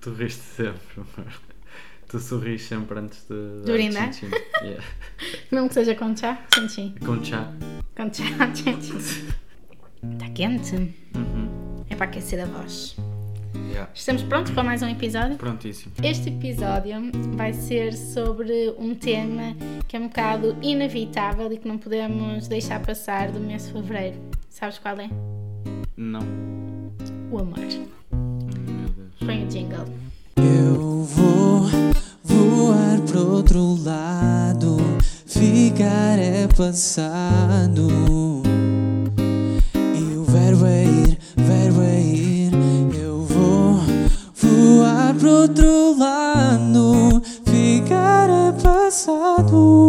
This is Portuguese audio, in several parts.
Tu riste sempre, amor. Tu sorris sempre antes de. De brindar? tchim-tchim. Yeah. Mesmo que seja com chá, sim, sim. Com chá. Com chá, sim, sim. Está quente? Uhum. É para aquecer a voz. Yeah. Estamos prontos para mais um episódio? Prontíssimo. Este episódio vai ser sobre um tema que é um bocado inevitável e que não podemos deixar passar do mês de fevereiro. Sabes qual é? Não. O amor. Jingle. Eu vou voar pro outro lado, ficar é passado. E o verbo é ir, verbo é ir. Eu vou voar pro outro lado, ficar é passado.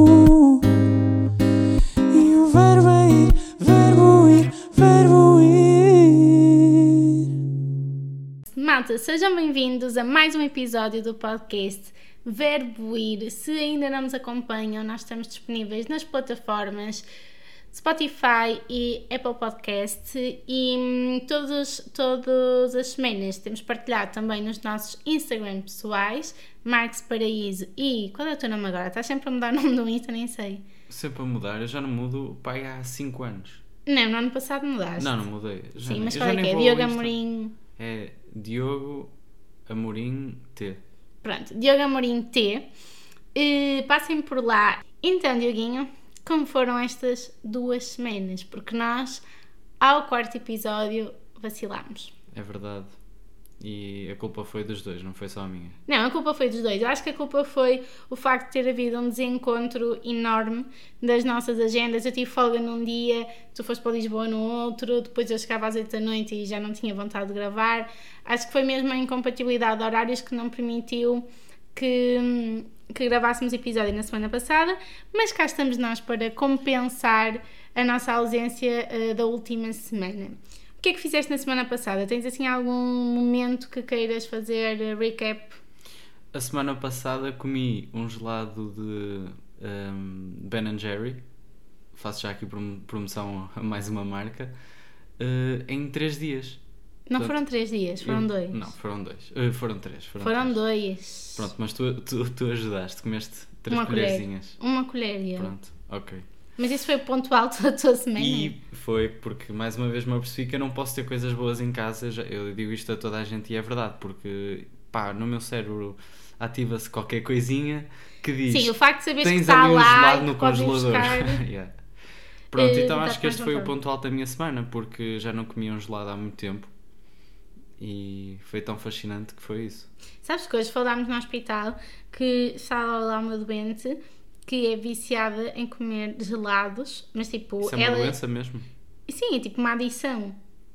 Malta, sejam bem-vindos a mais um episódio do podcast Verbo Ir. Se ainda não nos acompanham, nós estamos disponíveis nas plataformas Spotify e Apple Podcast e hum, todos, todas as semanas temos partilhado também nos nossos Instagram pessoais, Marcos Paraíso e... Qual é o teu nome agora? Estás sempre a mudar o nome do Insta, nem sei. Sempre a mudar. Eu já não mudo pai há 5 anos. Não, no ano passado mudaste. Não, não mudei. Já Sim, nem- mas qual é que é? Diogo. Amorim... É Diogo Amorim T. Pronto, Diogo Amorim T. Eh, passem por lá. Então, Dioguinho, como foram estas duas semanas? Porque nós, ao quarto episódio, vacilámos. É verdade. E a culpa foi dos dois, não foi só a minha. Não, a culpa foi dos dois. Eu acho que a culpa foi o facto de ter havido um desencontro enorme das nossas agendas. Eu tive folga num dia, tu foste para Lisboa no outro, depois eu chegava às 8 da noite e já não tinha vontade de gravar. Acho que foi mesmo a incompatibilidade de horários que não permitiu que, que gravássemos episódio na semana passada, mas cá estamos nós para compensar a nossa ausência eh, da última semana. O que é que fizeste na semana passada? Tens assim algum momento que queiras fazer eh, recap? A semana passada comi um gelado de um, Ben Jerry. Faço já aqui prom- promoção a mais uma marca. eh, em 3 dias. Não Portanto, foram três dias, foram Eu- dois. Não, foram dois. Eh, foram três. Foram, foram três. dois. Pronto, mas tu, tu, tu ajudaste, comeste três Uma colher. colherzinhas. Uma colher. Pronto, ok. Mas isso foi o ponto alto da tua semana? E foi porque mais uma vez me apercebi que eu não posso ter coisas boas em casa. Eu digo isto a toda a gente e é verdade, porque pá, no meu cérebro ativa-se qualquer coisinha que diz Sim, o facto de saberes que está ali um lá gelado no congelador. Yeah. Pronto, Eh, então dá acho que este foi o ponto alto da minha semana, porque já não comia um gelado há muito tempo. E foi tão fascinante que foi isso. Sabes que hoje falámos no hospital que está lá uma doente que é viciada em comer gelados, mas tipo, Isso é uma ela. doença mesmo? Sim, é tipo uma adição.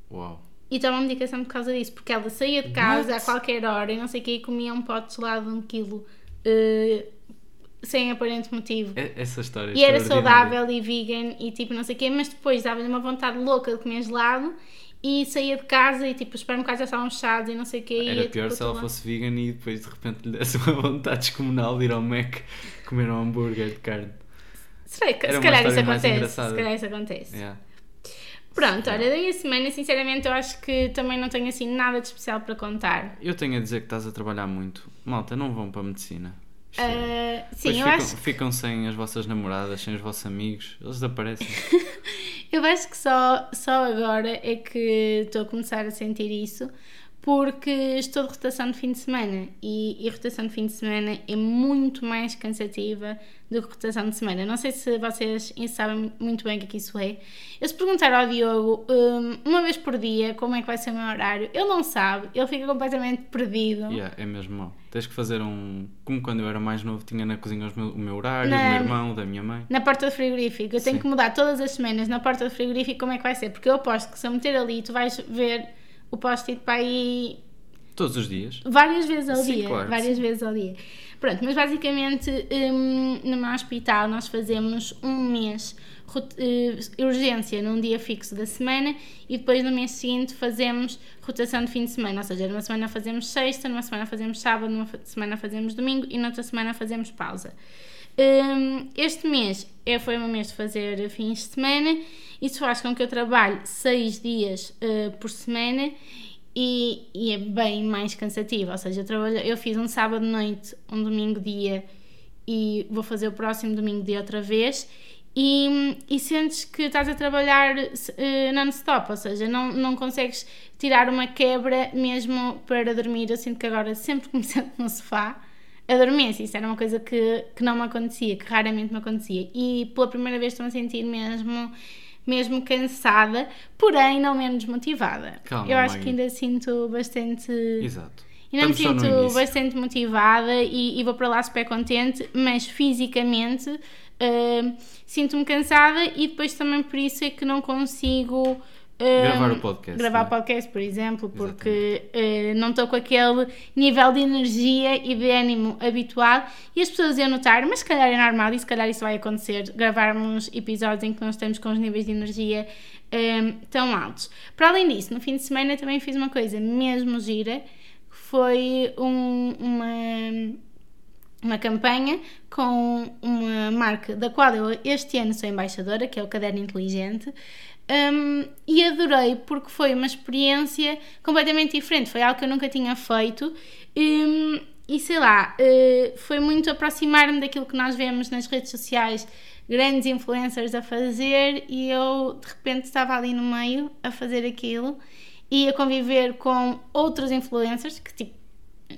Uau. E toma medicação por causa disso, porque ela saía de casa What? a qualquer hora e não sei o que e comia um pote de gelado de um quilo eh, sem aparente motivo. É- Essa história é E era saudável e vegan e tipo não sei o quê, mas depois dava-lhe uma vontade louca de comer gelado e saía de casa e tipo os supermercados já estavam fechados e não sei o quê. e Era ia, pior tipo, se ela fosse vegan e depois de repente lhe desse uma vontade descomunal de ir ao Mac comer um hambúrguer de carne. Será que- se calhar isso acontece. Se calhar isso acontece. Yeah. Pronto, olha, daí a semana, sinceramente, eu acho que também não tenho assim nada de especial para contar. Eu tenho a dizer que estás a trabalhar muito. Malta, não vão para a medicina. Ah, sim, eu ficam, acho, ficam sem as vossas namoradas, sem os vossos amigos, eles desaparecem. eu acho que só, só agora é que estou a começar a sentir isso, porque estou de rotação de fim de semana e, e rotação de fim de semana é muito mais cansativa do que rotação de semana. Não sei se vocês sabem muito bem o que é que isso é. Eu se perguntar ao Diogo hum, uma vez por dia como é que vai ser o meu horário, ele não sabe, ele fica completamente perdido. yeah, é mesmo mau. Tens que fazer um. Como quando eu era mais novo, tinha na cozinha meu- o meu horário, Não. do meu irmão, da minha mãe. Na porta do frigorífico, eu tenho Sim. que mudar todas as semanas na porta do frigorífico como é que vai ser, porque eu aposto que se eu meter ali, tu vais ver o post-it para aí Todos os dias. várias vezes ao Sim, dia. claro várias vezes ao dia. Pronto, mas basicamente hum, no meu hospital nós fazemos um mês eh, urgência num dia fixo da semana e depois no mês seguinte fazemos rotação de fim de semana, ou seja, numa semana fazemos sexta, numa semana fazemos sábado, numa semana fazemos domingo e noutra semana fazemos pausa. Hum, este mês é, foi o meu mês de fazer fins de semana. Isso faz com que eu trabalhe seis dias eh, por semana e, e é bem mais cansativo. Ou seja, eu, trabalho, eu fiz um sábado noite, um domingo dia e vou fazer o próximo domingo dia outra vez. E, e sentes que estás a trabalhar uh, non-stop, ou seja, não, não consegues tirar uma quebra mesmo para dormir. Eu sinto que agora, sempre que me sento no sofá, adormeço. Isso era uma coisa que, que não me acontecia, que raramente me acontecia. E pela primeira vez estou a sentir mesmo mesmo cansada, porém não menos motivada. Calma, eu acho que ainda sinto bastante. Exato. Ainda me sinto bastante motivada e, e vou para lá super contente, mas fisicamente ah, sinto-me cansada e depois também por isso é que não consigo. Gravar o podcast, Gravar não o é? podcast, por exemplo, porque ah, não estou com aquele nível de energia e de ânimo habitual e as pessoas iam notar, mas se calhar é normal e se calhar isso vai acontecer, gravarmos episódios em que nós estamos com os níveis de energia ah, tão altos. Para além disso, no fim de semana também fiz uma coisa mesmo gira, que foi um- uma uma campanha com uma marca da qual eu este ano sou embaixadora, que é o Caderno Inteligente, um, e adorei porque foi uma experiência completamente diferente, foi algo que eu nunca tinha feito. um, e sei lá, uh, foi muito aproximar-me daquilo que nós vemos nas redes sociais, grandes influencers a fazer, e eu de repente estava ali no meio a fazer aquilo e a conviver com outros influencers que, tipo,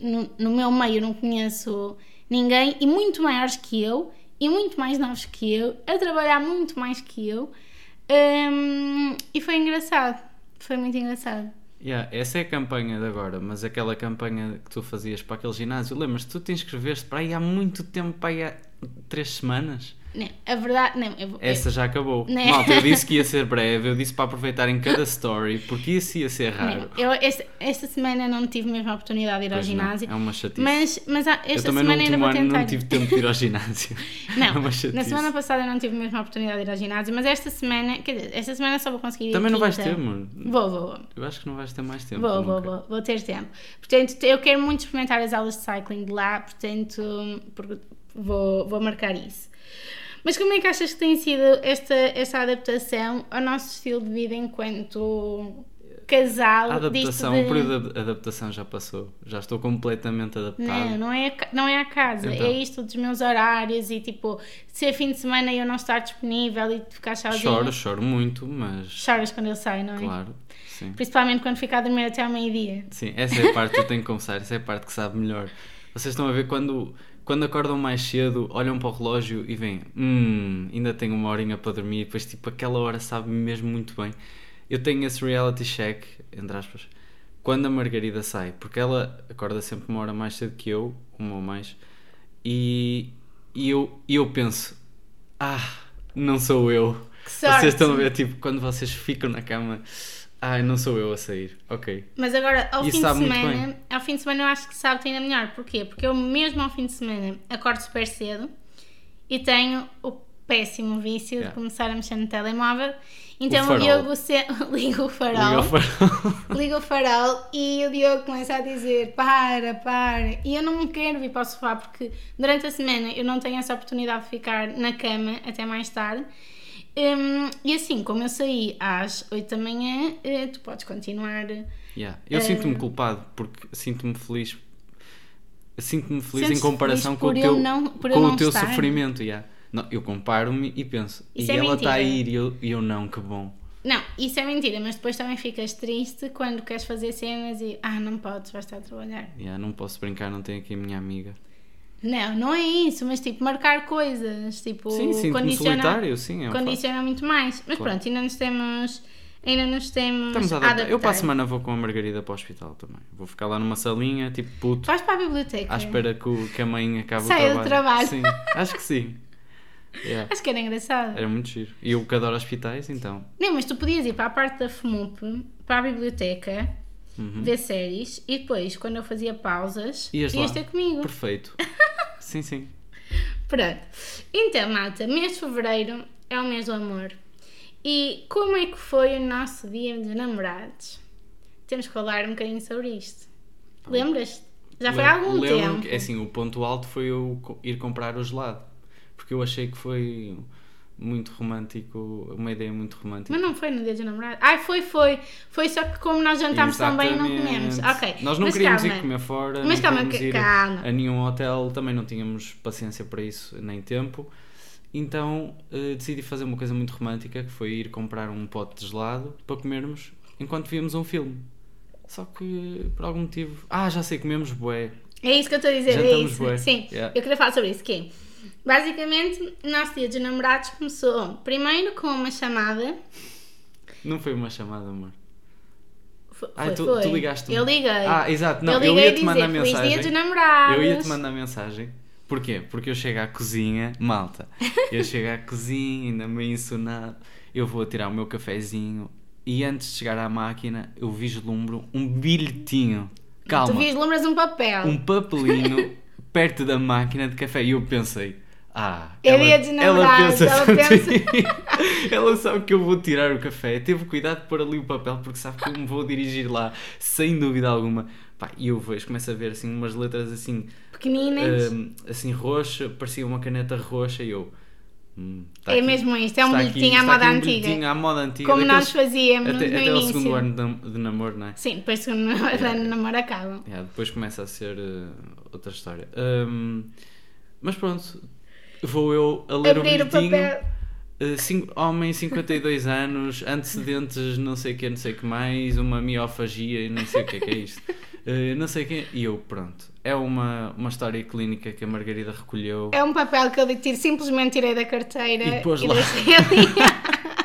no, no meu meio não conheço ninguém e muito maiores que eu e muito mais novos que eu, a trabalhar muito mais que eu. Hum, e foi engraçado. Foi muito engraçado. Yeah, essa é a campanha de agora, mas aquela campanha que tu fazias para aquele ginásio, lembras tu te inscreveste para aí há muito tempo, para aí há três semanas? Não, a verdade, não, eu, Essa já acabou. Né? Malta, eu disse que ia ser breve, eu disse para aproveitar em cada story, porque isso ia ser raro. não, eu esta, esta semana não tive mesmo a oportunidade de ir ao Pois não, ginásio. é uma chatice. Mas, mas eu esta no semana ainda vou ano tentar. não tive tempo de ir ao ginásio. Não, é uma na semana passada eu não tive mesmo a oportunidade de ir ao ginásio, mas esta semana, quer dizer, esta semana só vou conseguir ir Também não vais ter, amor. Vou, vou, vou. Eu acho que não vais ter mais tempo. Vou, vou, vou, vou ter tempo. Portanto, eu quero muito experimentar as aulas de cycling de lá, portanto, por- vou, vou marcar isso. Mas como é que achas que tem sido esta, esta adaptação ao nosso estilo de vida enquanto casal? A adaptação, de- o período de adaptação já passou. Já estou completamente adaptado. Não, não é, a não é a casa, Então. é isto dos meus horários e tipo, se é fim de semana eu não estar disponível e ficar sozinha. Choro, choro muito, mas Choras quando eu saio, não é? claro, sim. Principalmente quando fico a dormir até ao meio-dia. Sim, essa é a parte que eu tenho que confessar, essa é a parte que sabe melhor. Vocês estão a ver quando, quando acordam mais cedo, olham para o relógio e veem, hum, ainda tenho uma horinha para dormir, e depois tipo aquela hora sabe mesmo muito bem. Eu tenho esse reality check, entre aspas, quando a Margarida sai, porque ela acorda sempre uma hora mais cedo que eu, uma ou mais, e, e eu, e eu penso, ah, não sou eu. Vocês estão a ver, tipo, quando vocês ficam na cama, ah, não sou eu a sair, ok. Mas agora, ao Isso fim de semana, ao fim de semana eu acho que sabe ainda melhor. Porquê? Porque eu mesmo ao fim de semana acordo super cedo e tenho o péssimo vício Yeah. de começar a mexer no telemóvel. Então o, farol. Diogo se... liga o farol. Liga o farol. liga o farol e o Diogo começa a dizer para, para. E eu não quero vir para o sofá porque durante a semana eu não tenho essa oportunidade de ficar na cama até mais tarde. Hum, e assim, como eu saí às 8 da manhã, eh, tu podes continuar. Yeah. Eu Eh, sinto-me culpado porque sinto-me feliz. Sinto-me feliz em comparação feliz com o teu, eu não- com o teu estar? sofrimento. yeah. Não, eu comparo-me e penso, Isso e é ela está a ir e eu, eu não, que bom. Não, isso é mentira, mas depois também ficas triste quando queres fazer cenas e ah, não podes, vais estar a trabalhar. Yeah, não posso brincar, não tenho aqui a minha amiga. Não, não é isso, mas tipo, marcar coisas, tipo, sim, sinto-me condiciona, solitário, sim. É um condiciona muito mais. Mas Claro. pronto, ainda nos temos, ainda nos temos Estamos a adaptar. Eu para a semana vou com a Margarida para o hospital também. Vou ficar lá numa salinha, tipo puto, Vais para a biblioteca. à espera que, o- que a mãe acabe Saia o do trabalho. trabalho. Sim, acho que sim. Yeah. Acho que era engraçado. Era muito giro. E eu que adoro hospitais, então. Não, mas tu podias ir para a parte da FMUP, para a biblioteca, Uhum. ver séries e depois, quando eu fazia pausas, Ias ias, ter comigo. Perfeito. sim, sim. Pronto. Então, malta, mês de fevereiro é o mês do amor. E como é que foi o nosso dia dos namorados? Temos que falar um bocadinho sobre isto. Lembras? Já foi há algum tempo. que, é assim, o ponto alto foi eu ir comprar o gelado. Porque eu achei que foi muito romântico, uma ideia muito romântica. Mas não foi no dia dos namorados. Ai, foi, foi. Foi só que como nós jantámos tão bem, não comemos. Ok. Nós não mas queríamos calma. ir comer fora, Mas calma, ir calma. a nenhum hotel, também não tínhamos paciência para isso, nem tempo. Então eh, decidi fazer uma coisa muito romântica, que foi ir comprar um pote de gelado para comermos enquanto víamos um filme. Só que, por algum motivo... Ah, já sei, comemos bué. É isso que eu estou a dizer, é isso. bué. Sim, Yeah. eu queria falar sobre isso. Que é, basicamente, o nosso dia dos namorados começou primeiro com uma chamada. Não foi uma chamada, amor. Foi, Ah, foi, tu, foi. tu ligaste Eu liguei. Ah, exato. Não, eu eu, liguei ia a te dizer mandar Feliz mensagem. dia dos namorados. Eu ia te mandar mensagem. Porquê? Porque eu chego à cozinha, malta. Eu chego à cozinha, ainda meio ensonado. Eu vou tirar o meu cafezinho e antes de chegar à máquina, eu vislumbro um bilhetinho. Calma. Tu vislumbras um papel. Um papelinho perto da máquina de café. E eu pensei. Ah, ela, dia dos ela pensa ela assim. ela sabe que eu vou tirar o café. Teve cuidado de pôr ali o papel porque sabe que eu me vou dirigir lá, sem dúvida alguma. E eu vejo, começo a ver assim umas letras assim, Pequeninas. hum, assim roxa, parecia uma caneta roxa e eu. Hum, tá é aqui- mesmo isto, é um bilhetinho à moda um antiga. à moda antiga. Como nós daqueles- fazíamos até, no até o início. segundo ano de, de namoro, não é? Sim, depois que no ano de namoro acaba. Yeah, depois começa a ser uh, outra história. Um, mas pronto, vou eu a ler Abrir o o bilhetinho. papel. Uh, cin- homem, 52 anos, antecedentes, não sei o que, não sei o que mais, uma miofagia e não sei o que é que é isto. Uh, não sei o que. E eu, pronto. É uma, uma história clínica que a Margarida recolheu. É um papel que eu tiro, simplesmente tirei da carteira E pôs lá. deixei ali.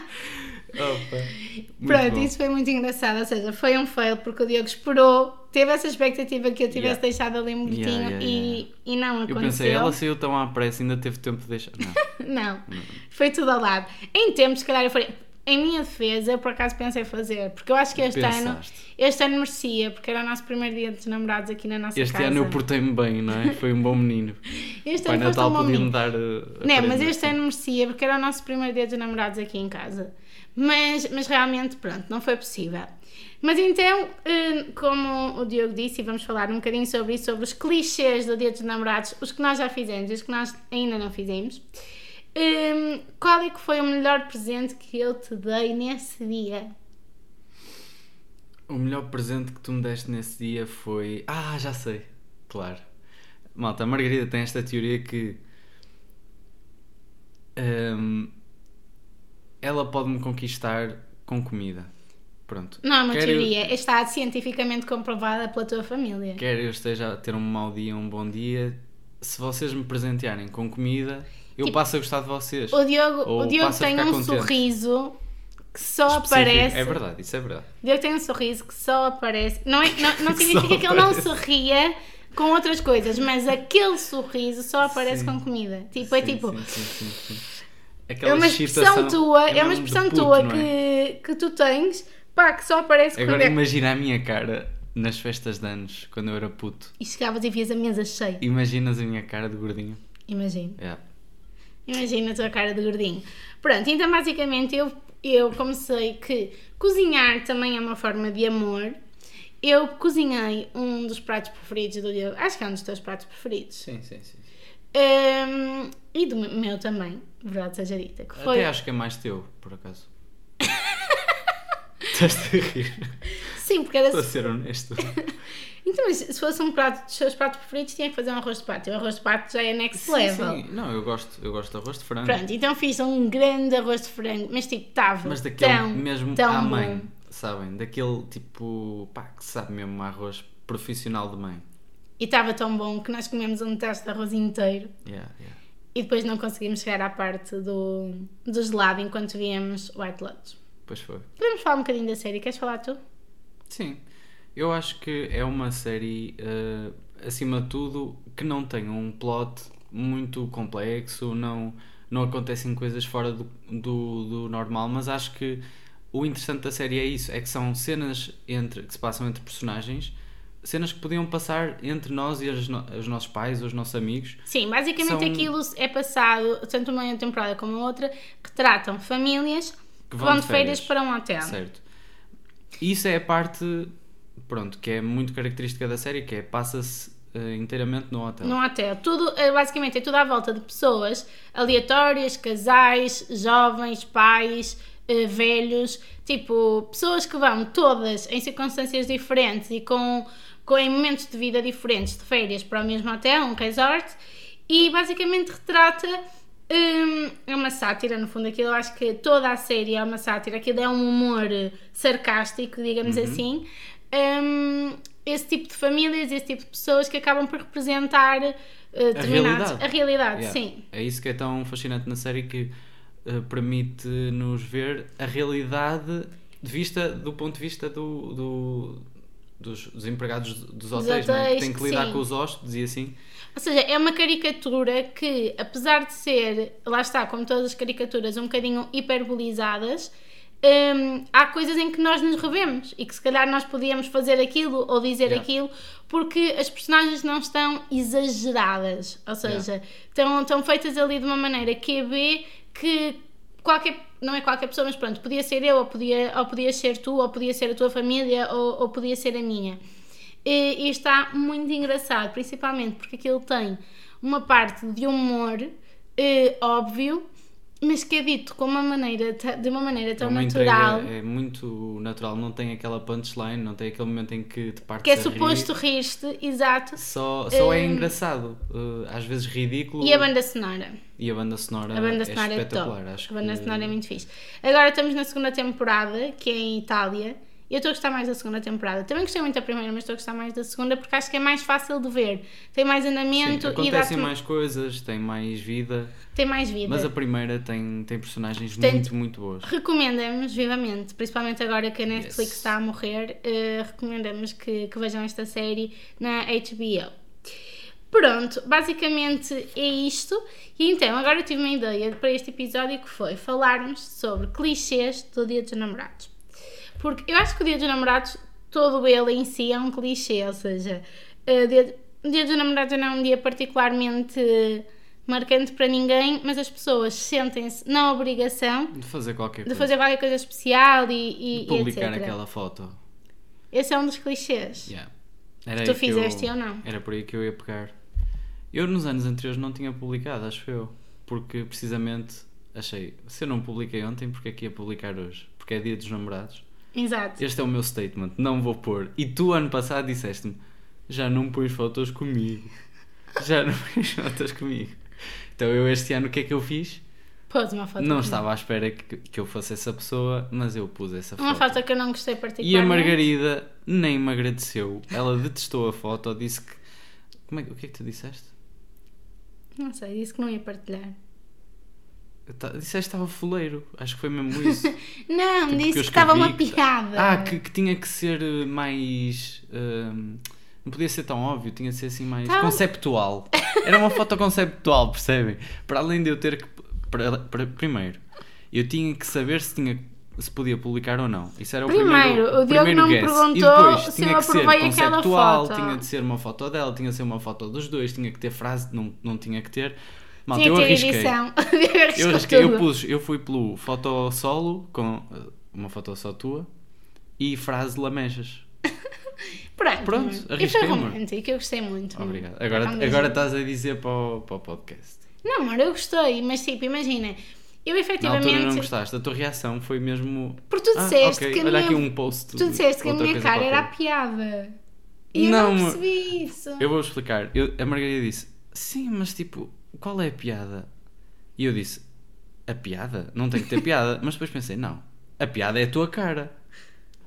Pronto, bom. isso foi muito engraçado. Ou seja, foi um fail porque o Diogo esperou, teve essa expectativa que eu tivesse Yeah. deixado ali um Yeah, yeah, e, e não Eu aconteceu. pensei, ela saiu tão à pressa, ainda teve tempo de deixar. Não. Não, foi tudo ao lado. Em tempos, se calhar, eu falei. Em minha defesa, eu por acaso pensei fazer, porque eu acho que este ano, Pensaste. este ano merecia, porque era o nosso primeiro dia dos namorados aqui na nossa Este casa. ano eu portei-me bem, não é? Foi um bom menino. Este Pai ano Natal um podia-me dar. a Não, mas este ano merecia, porque era o nosso primeiro dia dos namorados aqui em casa. Mas, mas realmente, pronto, não foi possível. Mas então, eh, como o Diogo disse, e vamos falar um bocadinho sobre isso, sobre os clichês do dia dos namorados, os que nós já fizemos e os que nós ainda não fizemos. Eh, qual é que foi o melhor presente que eu te dei nesse dia? O melhor presente que tu me deste nesse dia foi. Ah, já sei. Claro. Malta, a Margarida tem esta teoria que. hum, ela pode-me conquistar com comida. Pronto. Não é uma Quer eu- teoria, está cientificamente comprovada pela tua família. quer eu esteja a ter um mau dia, um bom dia, se vocês me presentearem com comida, eu Tipo, passo a gostar de vocês. O Diogo, Ou o Diogo tem um contente. sorriso que só Específico. aparece. É verdade, isso é verdade. O Diogo tem um sorriso que só aparece. Não, é, não, não Que significa que ele não aparece. se ria com outras coisas, mas aquele sorriso só aparece Sim. com comida. Tipo, é Sim, tipo. sim. É uma expressão tua, é, uma de expressão puto, tua é? que, que tu tens, pá, que só aparece Agora é... imagina a minha cara nas festas de anos, quando eu era puto. E chegavas e vias a mesa cheia. Imaginas a minha cara de gordinho? Imagina. É. Imagina a tua cara de gordinho. Pronto, então basicamente eu, eu comecei que cozinhar também é uma forma de amor. Eu cozinhei um dos pratos preferidos do Diogo. Acho que é um dos teus pratos preferidos. Sim, sim, sim. Hum, e do meu também, verdade seja dita. Que foi... Até acho que é mais teu, por acaso. Estás-te a rir? Sim, porque era. Estou a ser honesto. Então, mas se fosse um prato dos seus pratos preferidos, tinha que fazer um arroz de pato. E o arroz de pato já é next Sim, level. sim. Não, eu gosto, eu gosto de arroz de frango. Pronto, então fiz um grande arroz de frango, mas tipo, estava Mas daquele tão, mesmo tão à bom. mãe, sabem? Daquele tipo, pá, que sabe mesmo arroz profissional de mãe. E estava tão bom que nós comemos um teste de arroz inteiro Yeah, yeah. e depois não conseguimos chegar à parte do, do gelado enquanto víamos White Lotus. Pois foi. Podemos falar um bocadinho da série, queres falar tu? Sim, eu acho que é uma série, eh, acima de tudo, que não tem um plot muito complexo, não, não acontecem coisas fora do, do, do normal, mas acho que o interessante da série é isso, é que são cenas entre, que se passam entre personagens, cenas que podiam passar entre nós e as no- os nossos pais, os nossos amigos. Sim, basicamente São- aquilo é passado, tanto uma temporada como a outra, que tratam famílias que vão, de férias, para um hotel. Certo. Isso é a parte, pronto, que é muito característica da série, que é passa-se eh, inteiramente no hotel. num hotel. Tudo, eh, basicamente, é tudo à volta de pessoas aleatórias, casais, jovens, pais, eh, velhos, tipo, pessoas que vão todas em circunstâncias diferentes e com, com em momentos de vida diferentes de férias para o mesmo hotel, um resort, e basicamente retrata. Hum, é uma sátira, no fundo, aquilo eu acho que toda a série é uma sátira, aquilo é um humor sarcástico, digamos assim. Hum, esse tipo de famílias, esse tipo de pessoas que acabam por representar uh, determinados- realidade. a realidade, Yeah. sim. É isso que é tão fascinante na série que eh, permite-nos ver a realidade de vista do ponto de vista do, do- dos, dos empregados dos hotéis, não é? que hotéis, têm que lidar sim. com os hóspedes e assim. Ou seja, é uma caricatura que, apesar de ser, lá está, como todas as caricaturas, um bocadinho hiperbolizadas, hum, há coisas em que nós nos revemos e que se calhar nós podíamos fazer aquilo ou dizer Yeah. aquilo porque as personagens não estão exageradas. Ou seja, estão, estão feitas ali de uma maneira QB que qualquer. Não é qualquer pessoa, mas pronto, podia ser eu, ou podia, ou podia ser tu, ou podia ser a tua família, ou, ou podia ser a minha. E, e está muito engraçado, principalmente porque aquilo tem uma parte de humor eh, óbvio, mas que é dito com uma maneira, de uma maneira É tão uma natural é muito natural, não tem aquela punchline, não tem aquele momento em que te partes que é a rir. suposto rir-te, exato. Só, só é Hum. engraçado, eh, às vezes ridículo. E a banda sonora? E a banda sonora, A banda é sonora é, espetacular. Acho a banda que- sonora é muito fixe. Agora estamos na segunda temporada, que é em Itália. Eu estou a gostar mais da segunda temporada. Também gostei muito da primeira, mas estou a gostar mais da segunda porque acho que é mais fácil de ver. Tem mais Sim, andamento e acontecem mais coisas, tem mais vida, tem mais vida. mas a primeira tem, tem personagens Portanto, muito, muito boas. Recomendamos vivamente, principalmente agora que a Netflix Yes. está a morrer, eh, recomendamos que, que vejam esta série na HBO. Pronto, basicamente é isto. E então, agora eu tive uma ideia para este episódio que foi falarmos sobre clichês do Dia dos Namorados. Porque eu acho que o Dia dos Namorados, todo ele em si é um clichê, ou seja, eh, dia, o dia dos Namorados não é um dia particularmente marcante para ninguém, mas as pessoas sentem-se na obrigação De fazer qualquer de coisa. fazer qualquer coisa especial e, e, De e publicar etc. aquela foto. Esse é um dos clichês. Yeah. Que tu fizeste eu, ou não? Era por aí que eu ia pegar. Eu nos anos anteriores não tinha publicado, acho eu. Porque precisamente achei, se eu não publiquei ontem, porque é que ia publicar hoje? Porque é dia dos namorados. Exato. Este é o meu statement, não vou pôr. E tu ano passado disseste-me, já não pões fotos comigo. Já não pões fotos comigo. Então eu este ano o que é que eu fiz? Pôs uma foto. Não comigo. estava à espera que, que eu fosse essa pessoa, mas eu pus essa foto. Uma foto que eu não gostei E a particularmente. Margarida nem me agradeceu. Ela detestou a foto, disse que. Como é, que- o que é que tu disseste? Não sei, disse que não ia partilhar. Disseste que estava fuleiro. Acho que foi mesmo isso. Não, Tipo, que disse que estava uma que- piada. Ah, que, que tinha que ser eh, mais. ehm, não podia ser tão óbvio, tinha de ser assim mais Tá. conceptual. Era uma foto conceptual, percebem? Para além de eu ter que. Para, para- primeiro, eu tinha que saber se tinha se podia publicar ou não. Isso era o Primeiro, primeiro. o Diogo primeiro não me guess. perguntou e depois se tinha eu que ser conceptual, tinha de ser uma foto dela, tinha de ser uma foto dos dois, tinha que ter frase, não, não tinha que ter. Malta, eu que arrisquei. edição. Eu, arrisquei, eu, pus, eu fui pelo foto solo, com eh, uma foto só tua, e frase lamechas. Pronto, Pronto. E arrisquei, foi romântico, eu gostei muito. Obrigado. Agora, agora estás a dizer para o, para o podcast. Não, amor, eu gostei, mas tipo, imagina, eu Na efetivamente. altura não gostaste, a tua reação foi mesmo. Porque tu Ah, disseste ok, que a Olha minha- aqui um post. Tu disseste que a minha cara era a piada. E eu Não, não percebi isso. Eu vou explicar. Eu- a Margarida disse: Sim, mas tipo, qual é a piada? E eu disse: A piada? Não tem que ter piada. mas depois pensei: Não, a piada é a tua cara.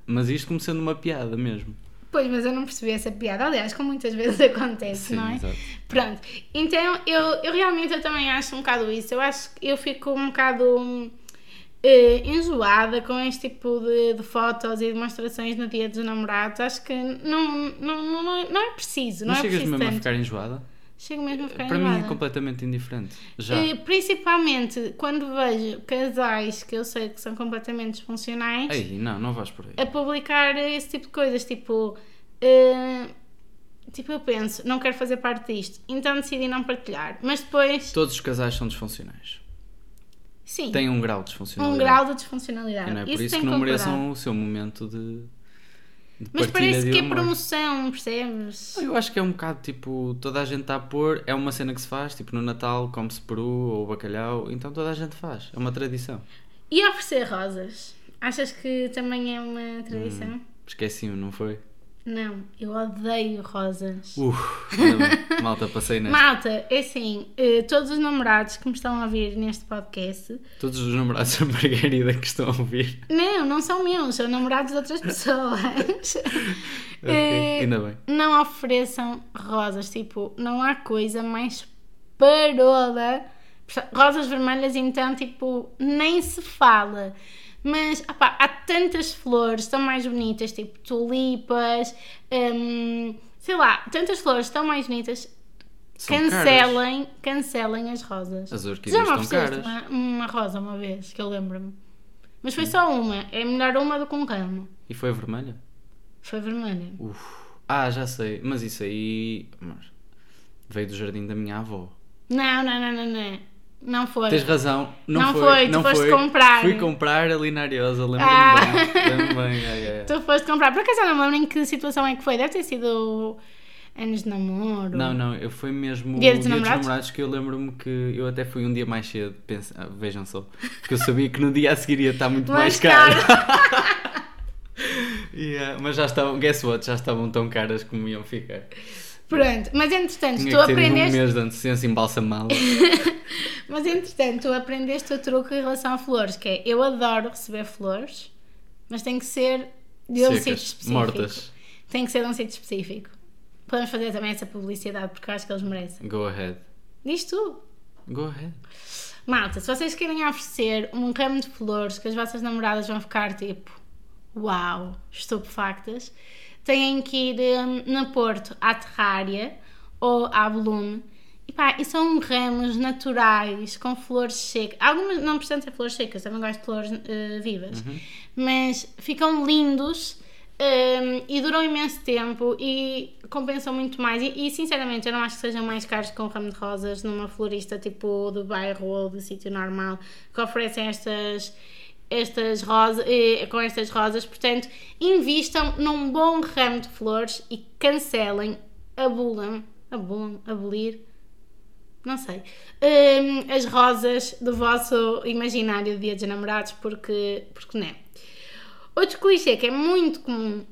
Mas isto como sendo uma piada mesmo. Pois, mas eu não percebi essa piada. Aliás, como muitas vezes acontece, Sim, não é? exato. Pronto. Então, eu, eu realmente eu também acho um bocado isso. Eu acho que eu fico um bocado eh, enjoada com este tipo de, de fotos e demonstrações no dia dos namorados. Acho que não, não, não, não é, não preciso. Não Mas é chegas preciso mesmo a tanto. ficar enjoada? Chego mesmo a ficar Para mim é completamente indiferente. Já. Eh, principalmente quando vejo casais que eu sei que são completamente disfuncionais Ei, não, não vais por aí. a publicar esse tipo de coisas, tipo, eh, tipo eu penso, não quero fazer parte disto, então decidi não partilhar, mas depois, Todos os casais são disfuncionais. sim, Têm um grau de um disfuncionalidade. grau de disfuncionalidade. E não é por isso que não concordar. mereçam o seu momento de. Mas parece que é promoção, percebes? Eu acho que é um bocado tipo, toda a gente está a pôr, é uma cena que se faz, tipo no Natal come-se peru ou bacalhau, então toda a gente faz, é uma tradição. E oferecer rosas? Achas que também é uma tradição? Hum. Esqueci-me, não foi? Não, eu odeio rosas. Uf, malta, passei nesta. Malta, é assim, eh, todos os namorados que me estão a ouvir neste podcast, Todos os namorados da Margarida que estão a ouvir. não, não são meus, são namorados de outras pessoas. Ok, Eh, ainda bem. não ofereçam rosas, tipo, não há coisa mais parola. Rosas vermelhas, então, tipo, nem se fala. Mas, opá, há tantas flores tão mais bonitas, tipo tulipas, hum, sei lá, tantas flores tão mais bonitas. São caras. cancelem, cancelem as rosas. As orquídeas já me ofereceste uma, uma rosa uma vez, que eu lembro-me. Mas foi só uma. É melhor uma do que um ramo. E foi vermelha? Foi vermelha. Uf. Ah, já sei, mas isso aí mas, veio do jardim da minha avó. Não, não, não, não, não. Não foi. Tens razão, não, Não foi. foi, tu não foste foi. comprar. Fui comprar ali na Ariosa, lembro-me Ah. bem. Bem, ai, ai, ai. Tu foste comprar. Por acaso eu não me lembro em que situação é que foi. Deve ter sido anos de namoro. Não, não, eu fui mesmo Dia dos dia namorados? dos namorados que eu lembro-me que eu até fui um dia mais cedo, pensa, ah, vejam só, porque eu sabia que no dia a seguir ia estar muito mais, Mais caro. Yeah, mas já estavam, guess what, já estavam tão caras como iam ficar. Pronto, mas entretanto, Tinha tu ter um aprendeste. mês de antecedência embalsamá-la. Mas entretanto, tu aprendeste o truque em relação a flores, que é eu adoro receber flores, mas tem que ser de um Secas, sítio específico. mortas. Tem que ser de um sítio específico. Podemos fazer também essa publicidade porque eu acho que eles merecem. Go ahead. Diz tu. Go ahead. Malta, se vocês querem oferecer um ramo de flores que as vossas namoradas vão ficar tipo uau, estupefactas, têm que ir hum, no Porto à Terrária ou à Volume. E pá, e são ramos naturais com flores secas. Algumas não precisam ser flores secas, também gosto de flores eh, vivas. Mas ficam lindos hum, e duram imenso tempo e compensam muito mais. E, e, sinceramente, eu não acho que sejam mais caros que um ramo de rosas numa florista tipo do bairro ou do sítio normal que oferecem estas. Estas rosas, com estas rosas, portanto, invistam num bom ramo de flores e cancelem, abulam, abulam, abolir, não sei, hum, as rosas do vosso imaginário de Dia dos Namorados, porque, porque não é. Outro clichê que é muito comum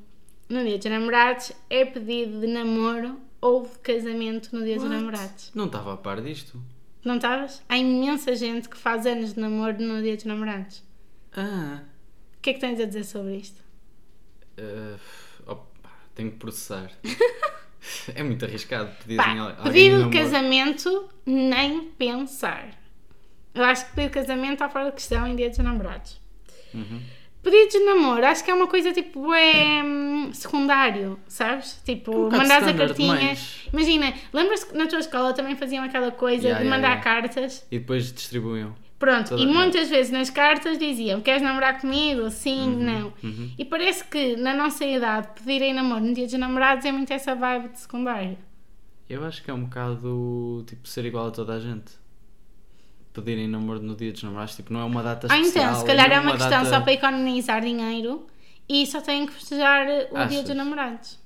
no Dia dos Namorados é pedido de namoro ou de casamento no Dia dos What? Namorados. Não estava a par disto. Não estavas? Há imensa gente que faz anos de namoro no Dia dos Namorados. Ah. O que é que tens a dizer sobre isto? Uh, opa, tenho que processar. é muito arriscado pedir Pá, em pedido de casamento, nem pensar. Eu acho que pedido de casamento está fora de questão em Dia dos Namorados. Uhum. Pedidos de namoro, acho que é uma coisa tipo é secundário, sabes? Tipo, um mandares a cartinha. mas- Imagina, lembras que na tua escola também faziam aquela coisa Yeah, de yeah, mandar yeah. cartas? E depois distribuíam. Pronto, Toda- e muitas vezes nas cartas diziam: Queres namorar comigo? Sim, Uhum, não. E parece que na nossa idade pedirem namoro no dia dos namorados é muito essa vibe de secundário. Eu acho que é um bocado tipo ser igual a toda a gente. Pedirem namoro no dia dos namorados, tipo, não é uma data Ah, especial. então, se calhar é mesmo uma questão data- só para economizar dinheiro e só têm que festejar o dia Achas? dos namorados.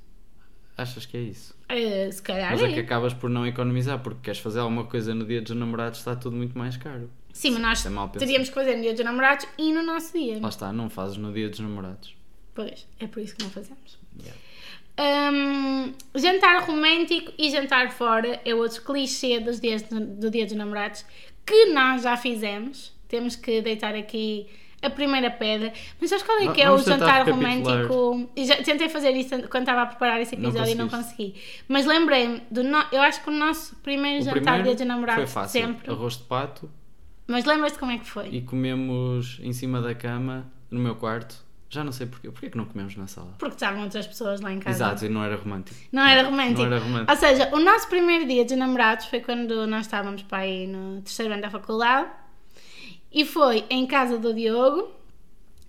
Achas que é isso? Eh, se calhar Mas é. é que acabas por não economizar, porque queres fazer alguma coisa no dia dos namorados, está tudo muito mais caro. Sim, mas nós é teríamos que fazer no dia dos namorados e no nosso dia. Lá está, não fazes no dia dos namorados. Pois, é por isso que não fazemos. Yeah. Hum, jantar romântico e jantar fora é outro clichê dos dias do, do dia dos namorados que nós já fizemos. Temos que deitar aqui a primeira pedra. Mas sabes qual é que é o vamos jantar romântico? Já, tentei fazer isso quando estava a preparar esse Não episódio e não consegui. Mas lembrei-me. No... Eu acho que o nosso primeiro O jantar primeiro dia dos namorados foi fácil. sempre. Arroz de pato Mas lembras-te como é que foi? e comemos em cima da cama, no meu quarto. Já não sei porquê. Porquê que não comemos na sala? Porque estavam outras pessoas lá em casa. Exato, e não era romântico. Não era romântico. Não era romântico. Ou seja, o nosso primeiro dia de namorados foi quando nós estávamos para aí no terceiro ano da faculdade e foi em casa do Diogo.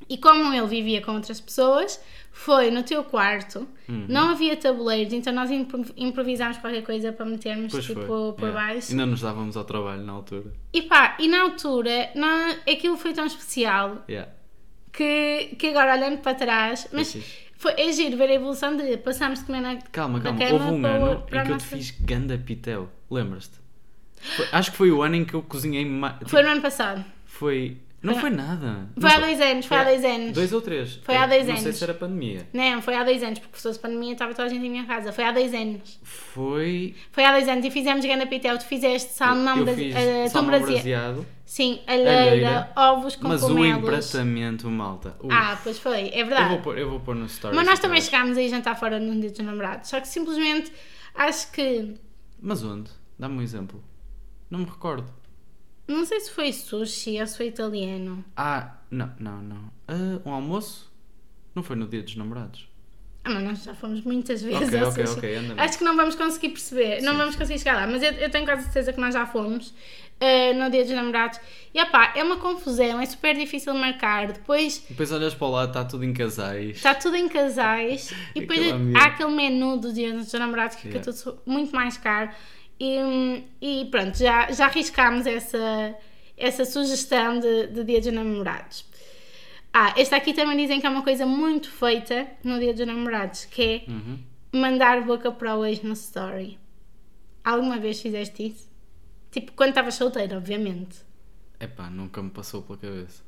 E como ele vivia com outras pessoas, foi no teu quarto, Uhum. não havia tabuleiros, então nós impro- improvisámos qualquer coisa para metermos Pois tipo foi. por Yeah. baixo. Ainda nos dávamos ao trabalho na altura. E pá, e na altura não, aquilo foi tão especial Yeah. que, que agora olhando para trás, mas. Foi, é giro ver a evolução de passarmos de comer na, Calma, calma. Houve um para, ano para em que eu te fiz ganda pitel. Lembras-te? Acho que foi o ano em que eu cozinhei mais. Foi no ano passado. Foi. Não Foi- foi nada. Foi Não há dois anos, foi há dois anos. Dois ou três. Foi há dois Não sei anos. se era pandemia. Não, foi há dois anos, porque se fosse pandemia estava toda a gente em minha casa. Foi há dois anos. Foi. Foi há dois anos e fizemos ganda pitel. Tu fizeste salmão, brasi- fiz tom salmão braseado, Sim, alheira, Alheira, ovos com mas o empratamento, malta. Ui. Ah, pois foi, é eu, verdade. vou pôr, eu vou pôr no story. Mas nós também chegámos a ir jantar fora no dia dos namorados. Só que simplesmente acho que. Mas onde? Dá-me um exemplo. Não me recordo. Não sei se foi sushi ou se foi italiano. Ah, não, não, não. Ah, um almoço? Não foi no dia dos namorados. Ah, mas nós já fomos muitas vezes Ok, ao ok, sushi. ok, anda bem. Acho que não vamos conseguir perceber, não Sim. vamos conseguir chegar lá, mas eu, eu tenho quase certeza que nós já fomos eh, no dia dos namorados. E opá, é uma confusão, é super difícil marcar. Depois Depois olhas para o lado, está tudo em casais. está tudo em casais e depois Aquele há aquele menu do dia dos namorados que fica Yeah. tudo muito mais caro. E, e pronto, já, já arriscámos essa, essa sugestão de, de dia dos namorados. Ah, esta aqui também dizem que é uma coisa muito feita no dia dos namorados, que é Uhum. mandar boca para o ex no story. Alguma vez fizeste isso? Tipo, quando estavas solteiro, obviamente. Epá, nunca me passou pela cabeça.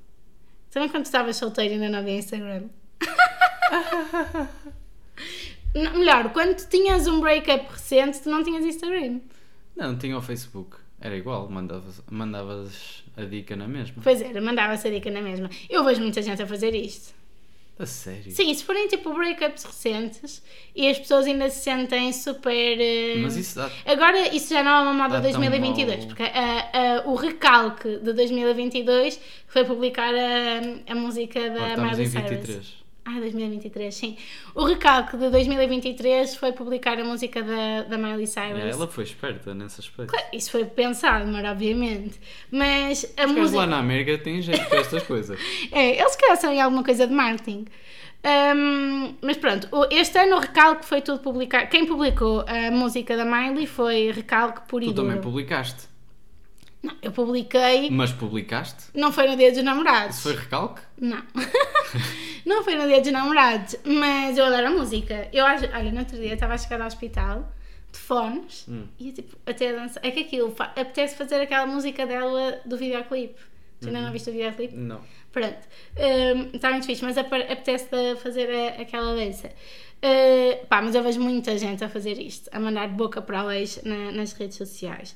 Também quando estavas solteiro e ainda não havia Instagram. Melhor, quando tinhas um breakup recente, tu não tinhas Instagram. Não, tinha o Facebook. Era igual, mandavas, mandavas a dica na mesma. Pois era, mandava-se a dica na mesma. Eu vejo muita gente a fazer isto. A sério? Sim, se forem tipo breakups recentes e as pessoas ainda se sentem super. eh, Mas isso dá. Agora, isso já não é uma moda tão 2022, mal. porque ah, ah, o recalque de 2022 foi publicar a, a música da em Cyrus. 23. Ah, 2023, sim. O recalque de 2023 foi publicar a música da, da Miley Cyrus. Ela foi esperta nesse aspecto. Claro, Isso foi pensado, mas obviamente. Mas a Os música. lá na América têm jeito para estas coisas. É, eles calhar sabem alguma coisa de marketing. Ahm, mas pronto, este ano o recalque foi tudo publicado. Quem publicou a música da Miley foi recalque por Tu também publicaste. Não, eu publiquei. Mas publicaste? Não foi no dia dos namorados. Isso foi recalque? Não. não foi no dia dos namorados, mas eu adoro a música. Eu olha, no outro dia estava a chegar ao hospital de fones Hum. e tipo, até a dançar. É que aquilo apetece fazer aquela música dela do videoclipe. Tu ainda Uhum. não viste o videoclipe? Não. Pronto, Hum, está muito fixe, mas apetece fazer a- aquela dança. Uh, pá, mas eu vejo muita gente a fazer isto, a mandar boca para o na- nas redes sociais.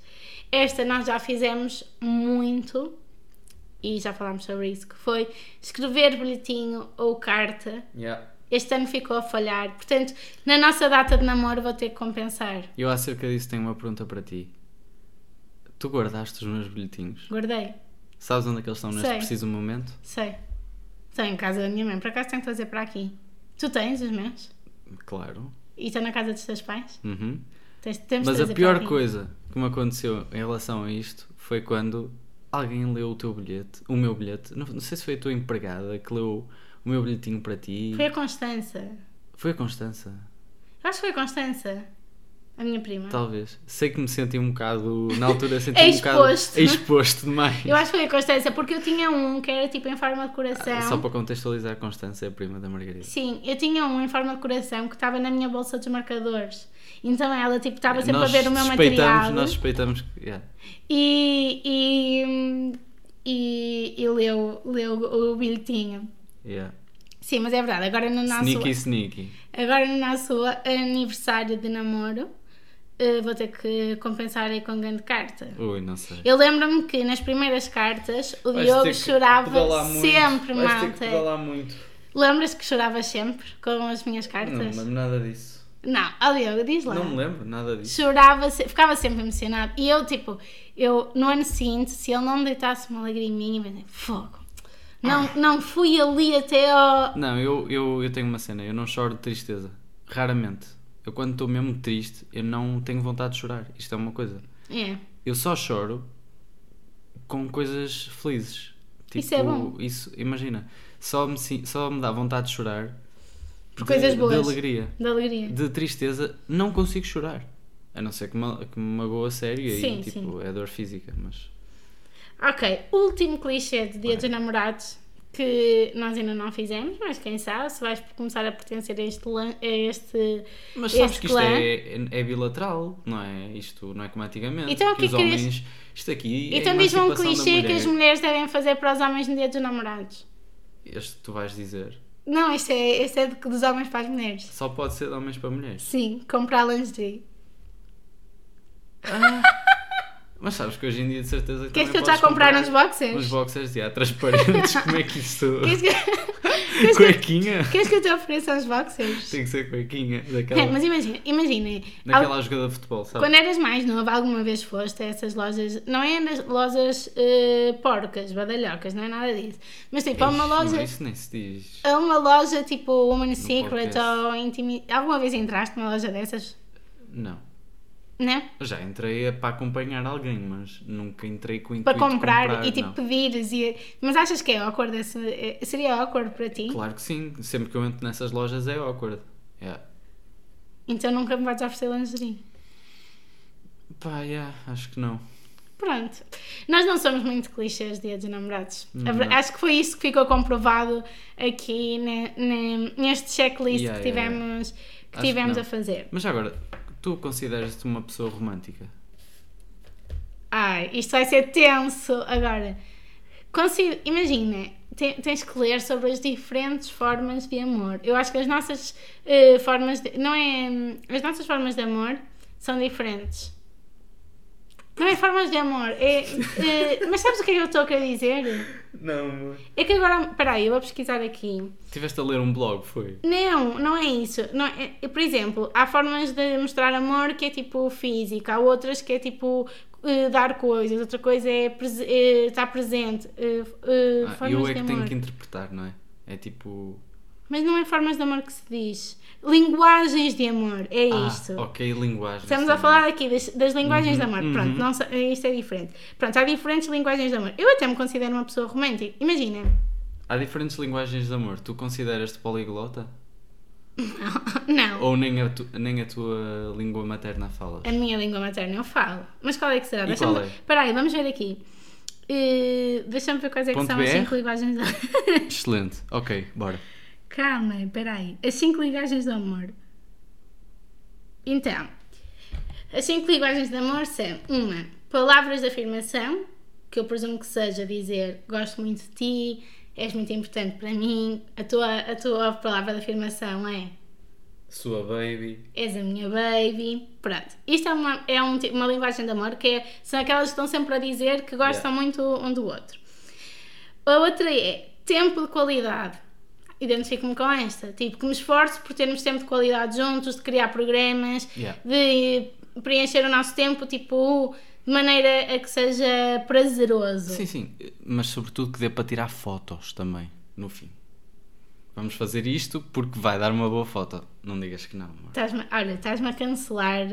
Esta nós já fizemos muito e já falámos sobre isso, que foi escrever bilhetinho ou carta. Yeah. Este ano ficou a falhar, portanto, na nossa data de namoro vou ter que compensar. Eu acerca disso tenho uma pergunta para ti. Tu guardaste os meus bilhetinhos? Guardei, Sabes onde é que eles estão neste Sei. preciso momento? sei. Estou em casa da minha mãe, por acaso tenho que trazer para aqui. Tu tens os meus? Claro. E estou na casa dos teus pais? Uhum. Tens, temos Mas a pior coisa que me aconteceu em relação a isto foi quando alguém leu o teu bilhete, o meu bilhete. Não, não sei se foi a tua empregada que leu o meu bilhetinho para ti. Foi a Constança. Foi a Constança. Eu acho que foi a Constança. A minha prima. Talvez. Sei que me senti um bocado. Na altura senti um bocado. Exposto. Exposto demais. Eu acho que foi a Constança, porque eu tinha um que era tipo em forma de coração. Ah, Só para contextualizar, a Constança é a prima da Margarida. Sim, eu tinha um em forma de coração que estava na minha bolsa dos marcadores. Então ela tipo estava sempre nós a ver o meu material Nós suspeitamos que. yeah. e, e, e, e leu, leu o bilhetinho. Yeah. Sim, mas é verdade. Agora no nosso, Sneaky, sneaky. agora no nosso aniversário de namoro eh, vou ter que compensar aí com grande carta. Ui, não sei. Eu lembro-me que nas primeiras cartas o Vais Diogo chorava muito. sempre, que malta. muito. Lembras que choravas sempre com as minhas cartas? Não lembro nada disso. Não, ó Diogo, diz lá. Não me lembro nada disso. Chorava, ficava sempre emocionado. E eu, tipo, eu no ano seguinte, se ele não deitasse uma lagriminha, eu pensei, fogo. Não, não fui ali até ao. Não, eu, eu, eu tenho uma cena, eu não choro de tristeza. Raramente. Eu quando estou mesmo triste, eu não tenho vontade de chorar. Isto é uma coisa. É. Eu só choro com coisas felizes. Tipo, Isso é bom. Isso, imagina, só me, só me dá vontade de chorar de- coisas boas. De alegria. De alegria. De tristeza, não consigo chorar. A não ser que me, que me magoa a sério e Sim, aí, tipo, é dor física, mas... Ok, último clichê de Dia dos Namorados que nós ainda não fizemos, mas quem sabe se vais começar a pertencer a este, lan- a este Mas sabes este que isto é, é bilateral, não é? Isto não é como antigamente. Então, o que os é que querias- homens. Isto aqui. é Então a diz-me um clichê que as mulheres devem fazer para os homens no dia dos namorados. Este tu vais dizer. Não, este é, este é dos homens para as mulheres. Só pode ser de homens para mulheres. Sim, comprar lingerie. Mas sabes que hoje em dia de certeza que Queres que também eu já comprar uns boxers? Uns boxers, já, transparentes. como é que isto. Queres que, queres, que, Cuequinha? queres que eu te ofereça uns boxers? Tem que ser cuequinha. É, Daquela, mas imagina, imagina. daquela jogada de futebol, sabe? Quando eras mais novo, alguma vez foste a essas lojas, não é nas lojas eh, porcas, badalhocas, não é nada disso. Mas tipo, a uma Ixi, loja, Não, isso nem se diz. a uma loja tipo Woman Secret podcast. ou Intimate. Alguma vez entraste numa loja dessas? Não. Não? Já entrei para acompanhar alguém, mas nunca entrei com Para de comprar, e tipo não. pedires e. Mas achas que é awkward? esse- eh, Seria awkward para ti? Claro que sim. Sempre que eu entro nessas lojas é awkward. Yeah. Então nunca me vais oferecer lingerie. Pá, yeah, acho que não. Pronto. Nós não somos muito clichês dia dos namorados. Não. Acho que foi isso que ficou comprovado aqui ne- ne- neste checklist Yeah, que yeah, tivemos, que Acho que tivemos não. a fazer. Mas agora, tu consideras-te uma pessoa romântica? Ai, isto vai ser tenso agora. Imagina, te- tens que ler sobre as diferentes formas de amor. Eu acho que as nossas eh, formas de, não é as nossas formas de amor são diferentes. Não é formas de amor, é, eh, mas sabes o que é que eu estou a querer dizer? Não, amor. É que agora, peraí, eu vou pesquisar aqui. Tiveste a ler um blog, foi? Não, não é isso. Não é, é- por exemplo, há formas de mostrar amor que é tipo física, há outras que é tipo eh, dar coisas, outra coisa é, prese- eh, estar presente. eh, eh, Ah, formas eu é de que amor. tenho que interpretar, não é? É tipo. Mas não é formas de amor que se diz. Linguagens de amor, é Ah, isto. ok, linguagem. Estamos a falar aqui das, das linguagens de amor. uhum. Pronto, não, isto é diferente. Pronto, há diferentes linguagens de amor. Eu até me considero uma pessoa romântica. Imagina. Há diferentes linguagens de amor. Tu consideras-te poliglota? Não. Ou nem a, tu- nem a tua língua materna falas? A minha língua materna eu falo. Mas qual é que será? Deixa-me- é? Vamos ver aqui. Eh, Deixa-me ver quais é que Ponto são as BR? 5 linguagens Excelente. Ok, bora. Calma, espera aí. As 5 linguagens do amor. Então, as 5 linguagens do amor são uma, palavras de afirmação, que eu presumo que seja dizer gosto muito de ti, és muito importante para mim. A tua, a tua palavra de afirmação é Sua baby. És a minha baby. Pronto. Isto é uma, é um uma linguagem de amor que é, são aquelas que estão sempre a dizer que gostam Yeah. muito um do outro. A outra é tempo de qualidade. Identifico-me com esta. Tipo, que me esforço por termos tempo de qualidade juntos, de criar programas, Yeah. de preencher o nosso tempo, tipo, de maneira a que seja prazeroso. Sim, sim. Mas sobretudo que dê para tirar fotos também, no fim. Vamos fazer isto porque vai dar uma boa foto. Não digas que não. Estás-me- olha, estás-me a cancelar.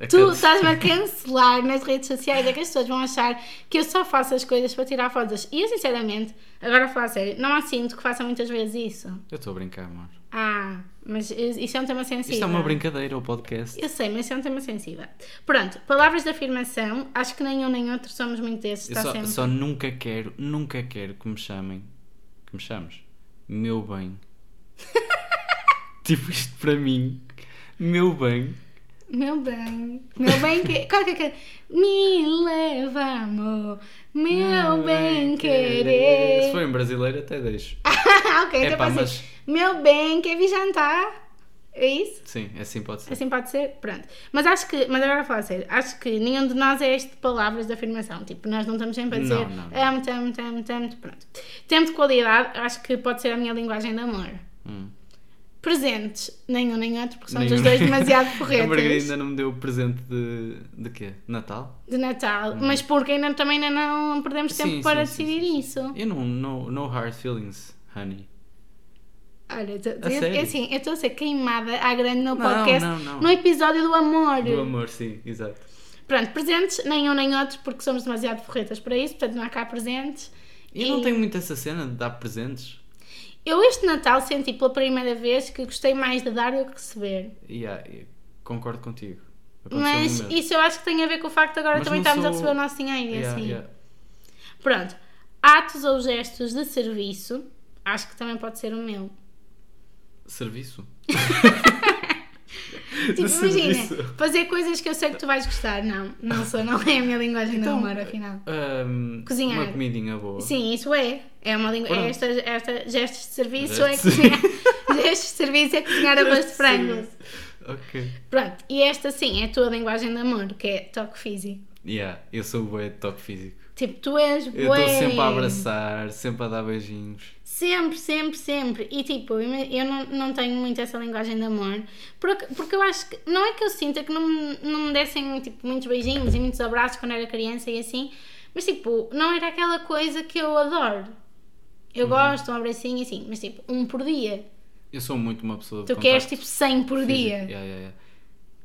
A tu estás-me a cancelar nas redes sociais. É que as pessoas vão achar que eu só faço as coisas para tirar fotos. E eu, sinceramente, agora a falar sério, não sinto que faça muitas vezes isso. Eu estou a brincar, amor. Ah, mas isso é um tema sensível. Isto é uma brincadeira, o podcast. Eu sei, mas isso é um tema sensível. Pronto, palavras de afirmação. Acho que nem um nem outro somos muito desses. Eu só, sempre. só nunca quero, nunca quero que me chamem. Que me chames? Meu bem. tipo, isto para mim. Meu bem. Meu bem, meu bem que. Qual que é que é? Me leva, amor, meu bem querer. Se for em brasileiro, até deixo. ok, então Epá, pode mas-. Meu bem, quer vir jantar? É isso? Sim, assim pode ser. Assim pode ser? Pronto. Mas acho que, mas agora falar sério, acho que nenhum de nós é este de palavras de afirmação. Tipo, nós não estamos sempre a dizer amo-te, amo-te, amo-te, amo-te. Pronto. Tempo de qualidade, acho que pode ser a minha linguagem de amor. Hum. Presentes, nenhum nem outro, porque somos Nenhum. os dois demasiado A Margarida porretas ainda não me deu o presente de. de quê? Natal? de Natal. Mas porque ainda, também ainda não perdemos tempo. Sim, para sim, sim, decidir sim, isso. Eu não. No, no hard feelings, honey. Olha, tô- A eu, sério? é assim, eu estou a ser queimada à grande no Não, podcast, não, não. no episódio do amor. Do amor, sim, exato. Pronto, presentes, nem um nem outro, porque somos demasiado forretas para isso, portanto não há cá presentes. E não tenho muito essa cena de dar presentes. Eu este Natal senti pela primeira vez que gostei mais de dar do que receber. Yeah, concordo contigo. Mas isso eu acho que tem a ver com o facto de agora Mas também estamos a sou- receber o nosso dinheiro Yeah, assim. yeah. Pronto. Atos ou gestos de serviço. acho que também pode ser o meu. Serviço? Tipo, imagina, fazer coisas que eu sei que tu vais gostar. Não, não sou, não é a minha linguagem Então, de amor, afinal. Ahm, Cozinhar. Uma comidinha boa. Sim, isso é. É uma língua. É esta, esta gestos de serviço Gestos. é cozinhar. gestos de serviço é cozinhar arroz de frango. Ok. Pronto, e esta sim é a tua linguagem de amor, que é toque físico. Yeah, eu sou bué de toque físico. Tipo, tu és Eu bué. estou sempre a abraçar, sempre a dar beijinhos. Sempre, sempre, sempre. E tipo, eu não, não tenho muito essa linguagem de amor. Porque, porque eu acho que. Não é que eu sinta que não, me- não me dessem tipo, muitos beijinhos e muitos abraços quando era criança e assim. Mas tipo, não era aquela coisa que eu adoro. Eu gosto, um abracinho e assim. Mas tipo, um por dia. Eu sou muito uma pessoa de Tu queres tipo 100 por físico. dia. Yeah, yeah, yeah.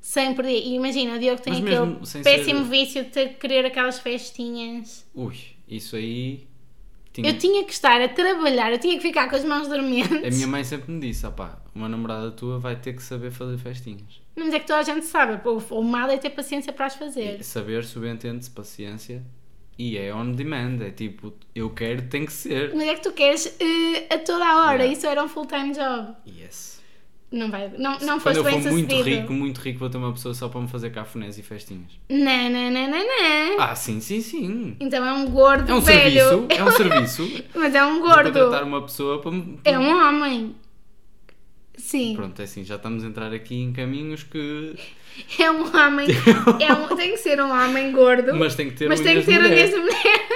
100 por dia. E imagina, o Diogo tem Mas aquele péssimo ser- vício de ter que querer aquelas festinhas. Ui, isso aí. Tinha... Eu tinha que estar a trabalhar, eu tinha que ficar com as mãos dormentes. A minha mãe sempre me disse: opá, uma namorada tua vai ter que saber fazer festinhas. Mas é que toda a gente sabe, pô, o mal é ter paciência para as fazer. E saber, subentende-se, paciência. E é on demand, é tipo, eu quero, tem que ser. Mas é que tu queres eh, a toda a hora, Yeah. isso era um full-time job. Yes. Não vai, não, não Quando foste eu bem for muito sucedido. rico, muito rico, vou ter uma pessoa só para me fazer cafunés e festinhas. Não, não, não, não, não. Ah, sim, sim, sim. Então é um gordo É um velho. serviço, é um serviço. Mas é um Vou gordo. contratar uma pessoa para me. É um homem. Sim, Pronto, é assim, já estamos a entrar aqui em caminhos que. é um homem. é um, tem que ser um homem gordo. Mas tem que ter mas tem que ter mulher. de mulher.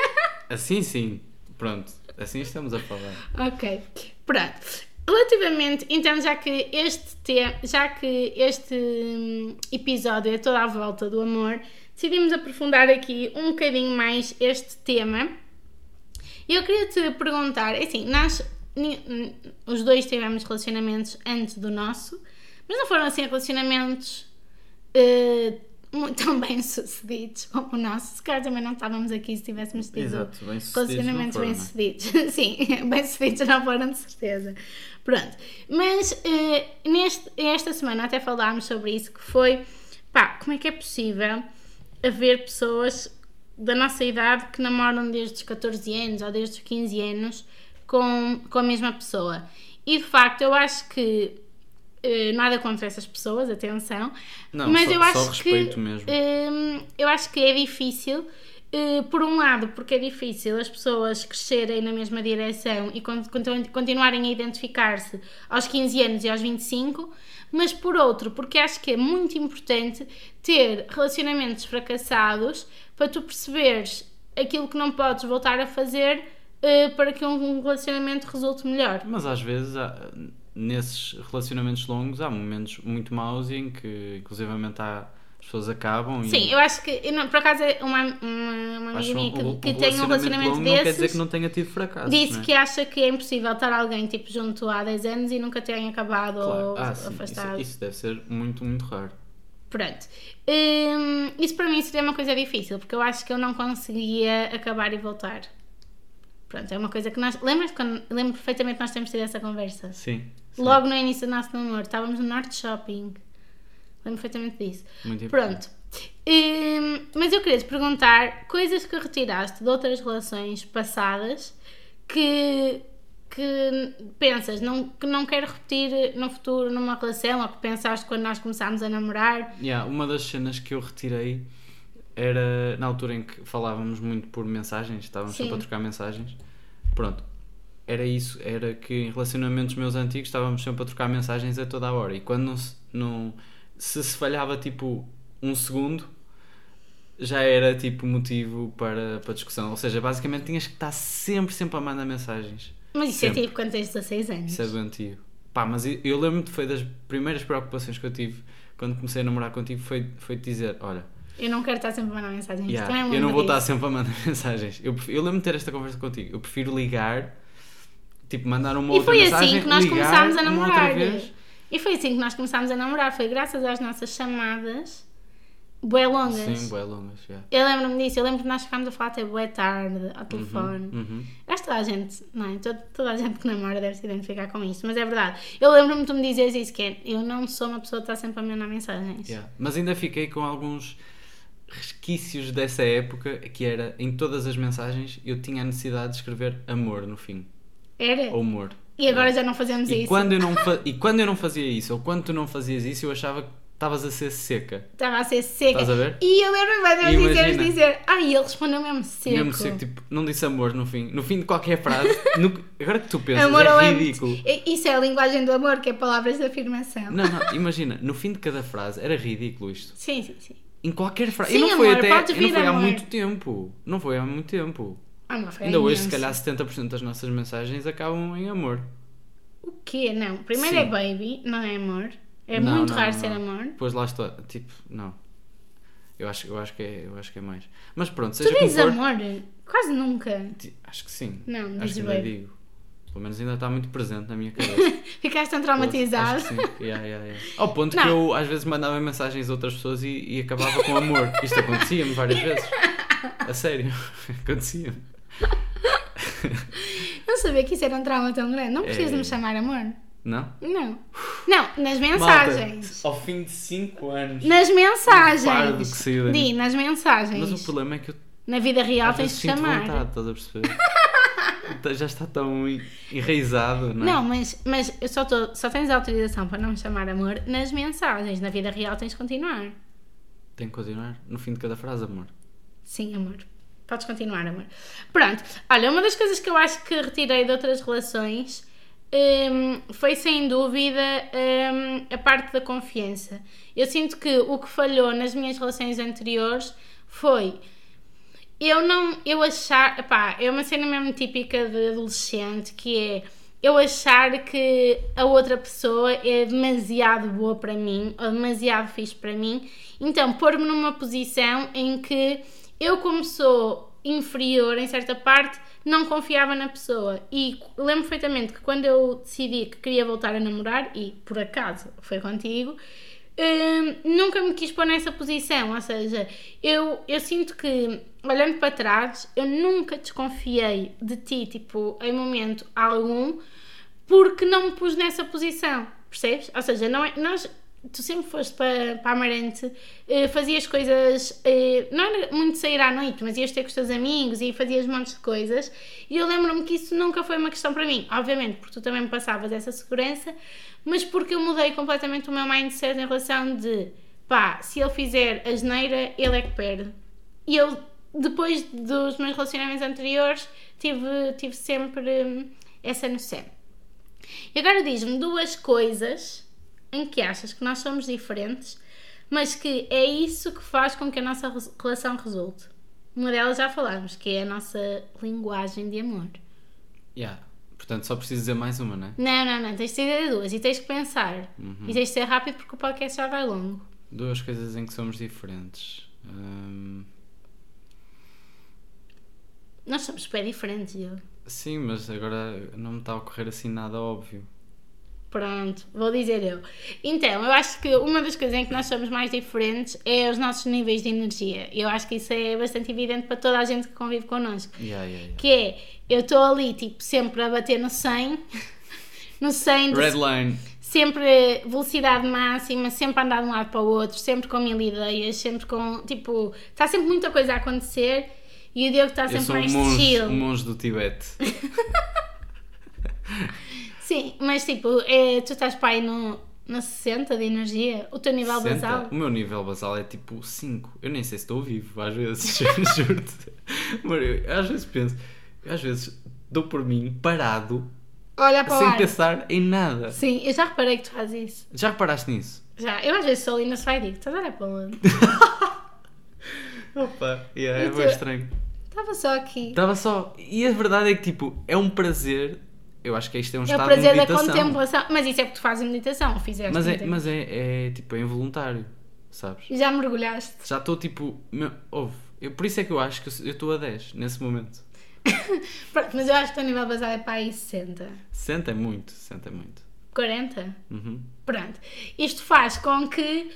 Assim sim. Pronto, assim estamos a falar. Ok, pronto. Relativamente, então, já que este tema, já que este hum, episódio é toda à volta do amor, decidimos aprofundar aqui um bocadinho mais este tema. E eu queria te perguntar, é assim, nós hum, os dois tivemos relacionamentos antes do nosso, mas não foram assim relacionamentos eh, muito tão bem sucedidos como o nosso. Se calhar também não estávamos aqui se tivéssemos tido Exato, bem sucedidos. relacionamentos bem é? sucedidos. Sim, bem sucedidos não foram de certeza. Pronto. Mas eh, neste, esta semana até falámos sobre isso, que foi pá, como é que é possível haver pessoas da nossa idade que namoram desde os 14 anos ou desde os 15 anos com, com a mesma pessoa. E de facto eu acho que eh, nada contra essas pessoas, atenção, Não, mas só- eu só acho respeito que mesmo. hum, eu acho que é difícil, eh, por um lado, porque é difícil as pessoas crescerem na mesma direção e con- continu- continuarem a identificar-se aos 15 anos e aos 25, mas por outro, porque acho que é muito importante ter relacionamentos fracassados para tu perceberes aquilo que não podes voltar a fazer eh, para que um relacionamento resulte melhor. Mas às vezes, há- nesses relacionamentos longos, há momentos muito maus em que, inclusivamente, há, as pessoas acabam e. Sim, eu acho que, eu não, por acaso, é uma, uma, uma amiga minha que, o- que tem um relacionamento longo desses. não quer dizer que não tenha tido fracasso. Disse não é? que acha que é impossível estar alguém tipo junto há 10 anos e nunca terem acabado Claro. ou Ah, sim, afastado. Isso, isso deve ser muito, muito raro. Pronto. Hum, isso para mim seria uma coisa difícil, porque eu acho que eu não conseguia acabar e voltar. Pronto, é uma coisa que nós. Lembras quando. Lembro perfeitamente que nós temos tido essa conversa. Sim. sim. Logo no início do nosso namoro, estávamos no Norte Shopping. Lembro perfeitamente disso. Muito importante. Pronto. Hum, mas eu queria te perguntar coisas que retiraste de outras relações passadas que, que pensas não, que não quero repetir no futuro numa relação ou que pensaste quando nós começámos a namorar. Yeah, uma das cenas que eu retirei era na altura em que falávamos muito por mensagens, estávamos Sim. sempre a trocar mensagens. Pronto, era isso, era que em relacionamentos meus antigos estávamos sempre a trocar mensagens a toda a hora e quando não se, não, se, se falhava tipo um segundo já era tipo motivo para, para discussão. Ou seja, basicamente tinhas que estar sempre, sempre a mandar mensagens. Mas isso Sempre. é tipo quando tens 16 anos. Isso é doentio. Pá, mas eu, eu lembro-me que foi das primeiras preocupações que eu tive quando comecei a namorar contigo foi, foi dizer, olha, Eu não quero estar sempre a mandar mensagens. yeah, me eu não lembro vou estar disso. sempre a mandar mensagens. Eu, prefiro- eu lembro-me de ter esta conversa contigo. Eu prefiro ligar, tipo, mandar uma E outra foi mensagem, assim que nós começámos a namorar. E foi assim que nós começámos a namorar. Foi graças às nossas chamadas bué longas. Sim, bué longas, yeah. Eu lembro-me disso, eu lembro que nós ficámos a falar até bué tarde ao telefone. Uhum. Acho que toda a gente, não é? Toda, toda a gente que namora deve se identificar com isso, mas é verdade. Eu lembro-me de tu me dizeres isso, que é, eu não sou uma pessoa que está sempre a mandar mensagens. Yeah. Mas ainda fiquei com alguns resquícios dessa época que era em todas as mensagens eu tinha a necessidade de escrever amor no fim. Era? ou amor. E agora já não fazemos E isso. quando, eu não e quando eu não fazia isso, ou quando tu não fazias isso, eu achava que estavas a ser seca. Estava a ser seca. Estás a ver? E eu lembro-me mais Imagina. dizer, ai, ele respondeu mesmo seco. Mesmo seco, tipo, não disse amor no fim. No fim de qualquer frase, no- agora que tu pensas, Amor ou é ridículo. I- Isso é a linguagem do amor, que é palavras de afirmação. Não, não, imagina, no fim de cada frase era ridículo isto. Sim, sim, sim. Em qualquer frase. Sim, e não foi amor, até. não foi há amor. muito tempo. Não foi há muito tempo. Ah, não, foi Ainda hoje, se calhar, 70% das nossas mensagens acabam em amor. O quê? Não. Primeiro Sim. é baby, não é amor. É Não, muito não, raro não. ser amor. Pois lá está. Tipo, não. Eu acho, eu acho, que, é, eu acho que é mais. Mas pronto, Tu seja como dizes for. amor? Quase nunca. Acho que sim. Não, acho que baby. digo. Pelo menos ainda está muito presente na minha cabeça. Ficaste tão traumatizado. Sim. Yeah, yeah, yeah. Ao ponto Não. que eu às vezes mandava mensagens a outras pessoas e, e acabava com amor. Isto acontecia-me várias vezes. A sério. Acontecia-me. Não sabia que isso era um trauma tão grande. Não precisas É. me chamar amor. Não? Não. Não, nas mensagens. Malta, ao fim de 5 anos. Nas mensagens. Di, nas mensagens. Mas o problema é que eu Na vida real tens de chamar. vontade, estás a perceber? Tá- Já está tão en- enraizado, não é? Não, mas, mas eu só, tô, só tens autorização para não me chamar amor nas mensagens. Na vida real tens de continuar. Tem que continuar no fim de cada frase, amor. Sim, amor. Podes continuar, amor. Pronto. Olha, uma das coisas que eu acho que retirei de outras relações hum, foi sem dúvida hum, a parte da confiança. Eu sinto que o que falhou nas minhas relações anteriores foi eu não. Eu achar. Epá, é uma cena mesmo típica de adolescente que é eu achar que a outra pessoa é demasiado boa para mim ou demasiado fixe para mim, então pôr-me numa posição em que eu, como sou inferior em certa parte, não confiava na pessoa. E lembro perfeitamente que quando eu decidi que queria voltar a namorar, e por acaso foi contigo, hum, nunca me quis pôr nessa posição. Ou seja, eu, eu sinto que, olhando para trás, eu nunca desconfiei de ti, tipo, em momento algum, porque não me pus nessa posição. Percebes? Ou seja, não é, nós, tu sempre foste para, para Amarante, eh, fazias coisas, eh, não era muito sair à noite, mas ias ter com os teus amigos e fazias montes de coisas. E eu lembro-me que isso nunca foi uma questão para mim. Obviamente, porque tu também me passavas essa segurança, mas porque eu mudei completamente o meu mindset em relação de pá, se ele fizer a geneira, ele é que perde. E eu, depois dos meus relacionamentos anteriores, tive, tive sempre hum, essa noção. E agora diz-me duas coisas em que achas que nós somos diferentes, mas que é isso que faz com que a nossa relação resulte. Uma delas já falámos, que é a nossa linguagem de amor. Yeah. Portanto, só preciso dizer mais uma, não é? Não, não, não, tens de dizer duas e tens que pensar. E tens de ser rápido porque o podcast já vai longo. Duas coisas em que somos diferentes. Hum, Nós somos super diferentes, eu. sim, mas agora não me está a ocorrer assim nada óbvio. Pronto, vou dizer eu. Então, eu acho que uma das coisas em que nós somos mais diferentes é os nossos níveis de energia. Eu acho que isso é bastante evidente para toda a gente que convive connosco. Yeah, yeah, yeah. Que é, eu estou ali, tipo, sempre a bater no 100, no 100, de- Red line. sempre velocidade máxima, sempre a andar de um lado para o outro, sempre com mil ideias, sempre com, tipo, está sempre muita coisa a acontecer e o Diogo está Eu sempre sou um mais monge, chill. um monge do Tibete. Sim, mas tipo, é, tu estás para aí no, no 60 de energia, o teu nível 60. basal. O meu nível basal é tipo 5. Eu nem sei se estou vivo, às vezes, juro-te. Mas eu, às vezes penso, às vezes dou por mim parado, Olha para sem ar. pensar em nada. Sim, eu já reparei que tu fazes isso. Já reparaste nisso? Já, eu às vezes sou ali na sofá e digo, estás a olhar para onde? Opa, yeah, E é tu? bem estranho. Estava só aqui. Estava só. E a verdade é que, tipo, é um prazer. Eu acho que isto é um É o estado prazer de da meditação. contemplação. Mas isso é porque tu fazes meditação, fizeste. Mas, é, mas é, é, tipo, é involuntário, sabes? Já mergulhaste. Já estou tipo. Meu, ouve, eu, por isso é que eu acho que eu- eu estou a 10 nesse momento. Pronto, mas eu acho que o teu nível basal é para aí 60. 60 é muito, 60 é muito. 40? Uhum. Pronto. Isto faz com que,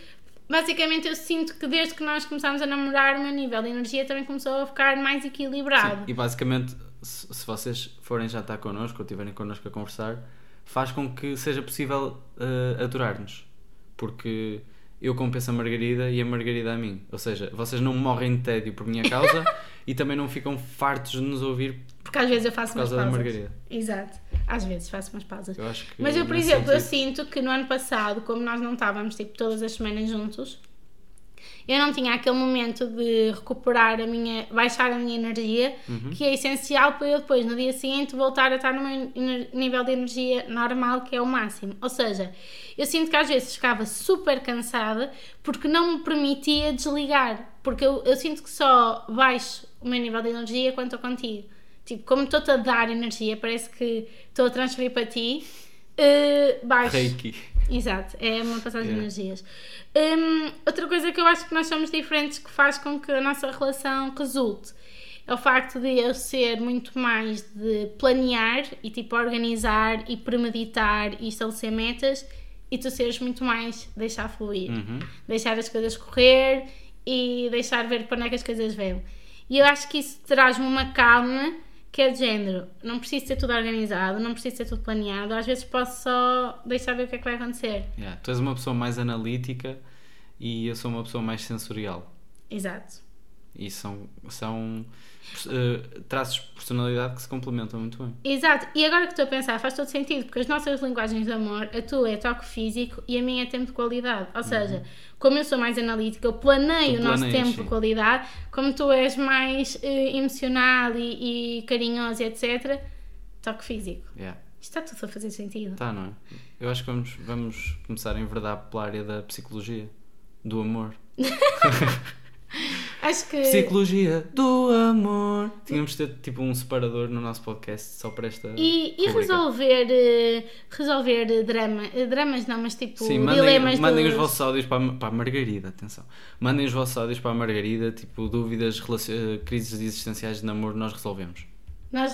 basicamente, eu sinto que desde que nós começámos a namorar, o meu nível de energia também começou a ficar mais equilibrado. Sim, E basicamente, se, se vocês forem já estar connosco ou estiverem connosco a conversar, faz com que seja possível eh, aturar-nos. Porque eu compenso a Margarida e a Margarida a mim. Ou seja, vocês não morrem de tédio por minha causa e também não ficam fartos de nos ouvir Porque às vezes eu faço por umas causa da pausas. Margarida. Exato. Às vezes faço umas pausas. Eu acho que Mas eu, por exemplo, eu sentido- sinto que no ano passado, como nós não estávamos tipo todas as semanas juntos, eu não tinha aquele momento de recuperar a minha, baixar a minha energia, Uhum. que é essencial para eu depois, no dia seguinte, voltar a estar no meu nível de energia normal, que é o máximo. Ou seja, eu sinto que às vezes ficava super cansada porque não me permitia desligar. Porque eu, eu sinto que só baixo o meu nível de energia quando estou contigo. Tipo, como estou-te a dar energia, parece que estou a transferir para ti, eh, baixo. Reiki. Exato, é uma passagem Yeah. de energias. Hum, outra coisa que eu acho que nós somos diferentes que faz com que a nossa relação resulte é o facto de eu ser muito mais de planear e tipo organizar e premeditar e estabelecer metas e tu seres muito mais deixar fluir, Uhum. deixar as coisas correr e deixar ver para onde é que as coisas vêm. E eu acho que isso traz-me uma calma que é de género, não preciso ter tudo organizado, não preciso ter tudo planeado, às vezes posso só deixar ver o que é que vai acontecer. Yeah, Tu és uma pessoa mais analítica e eu sou uma pessoa mais sensorial. Exato. E são, são eh, traços de personalidade que se complementam muito bem. Exato, e agora que estou a pensar, faz todo sentido, porque as nossas linguagens de amor, a tua é toque físico e a minha é tempo de qualidade. Ou seja, como eu sou mais analítica, eu planeio Tu o nosso tempo sim. de qualidade, como tu és mais eh, emocional e, e carinhoso, etc., toque físico. Yeah. Isto está tudo a fazer sentido. Tá, não é? Eu acho que vamos, vamos começar a enverdar pela área da psicologia, do amor. Acho que. Psicologia do amor. Tínhamos de ter tipo um separador no nosso podcast só para esta. E, e resolver, eh, resolver eh, drama, eh, dramas não, mas tipo Sim, mandem, dilemas mandem dos... os vossos áudios para a, para a Margarida, atenção. Mandem os vossos áudios para a Margarida, tipo dúvidas, relaci- eh, crises existenciais de namoro, nós resolvemos. Nós,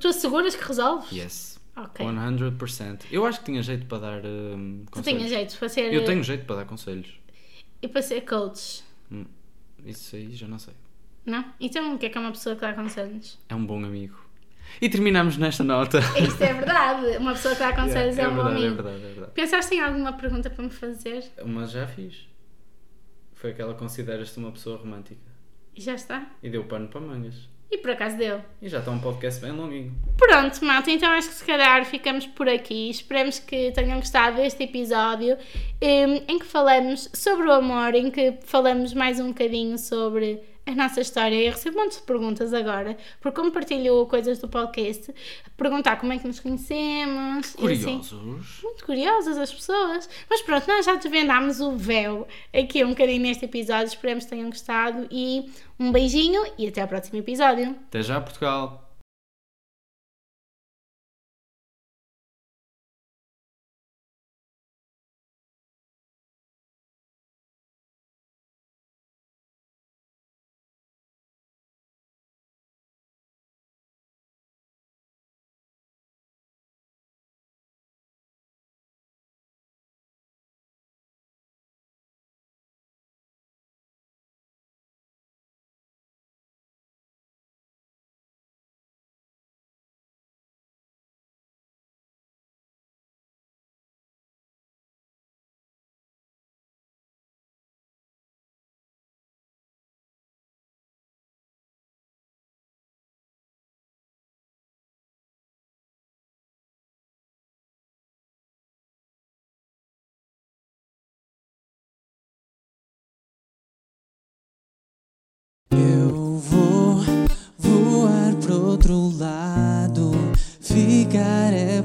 tu asseguras que resolves? Yes. Ok. 100%. Eu acho que tinha jeito para dar um, Tu conselhos. tinhas jeito para ser. Eu tenho jeito para dar conselhos. E para ser coach, Hum, Isso aí já não sei. não? Então o que é que é uma pessoa que dá conselhos? É um bom amigo. E terminamos nesta nota. Isto é verdade. Uma pessoa que dá conselhos Yeah, é um bom verdade, é amigo. verdade, é verdade. Pensaste em alguma pergunta para me fazer? Mas já fiz. Foi aquela consideras-te uma pessoa romântica. E já está. E deu pano para mangas. E por acaso deu. E já está um podcast bem longuinho. Pronto, malta, então acho que se calhar ficamos por aqui. Esperemos que tenham gostado deste episódio em, em que falamos sobre o amor, em que falamos mais um bocadinho sobre a nossa história. Eu recebo de perguntas agora, porque como partilho coisas do podcast, perguntar como é que nos conhecemos. e assim. Curiosos. Muito curiosas as pessoas. Mas pronto, nós já desvendámos o véu aqui um bocadinho neste episódio. Esperemos que tenham gostado e um beijinho e até ao próximo episódio. Até já, Portugal.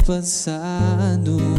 Passado.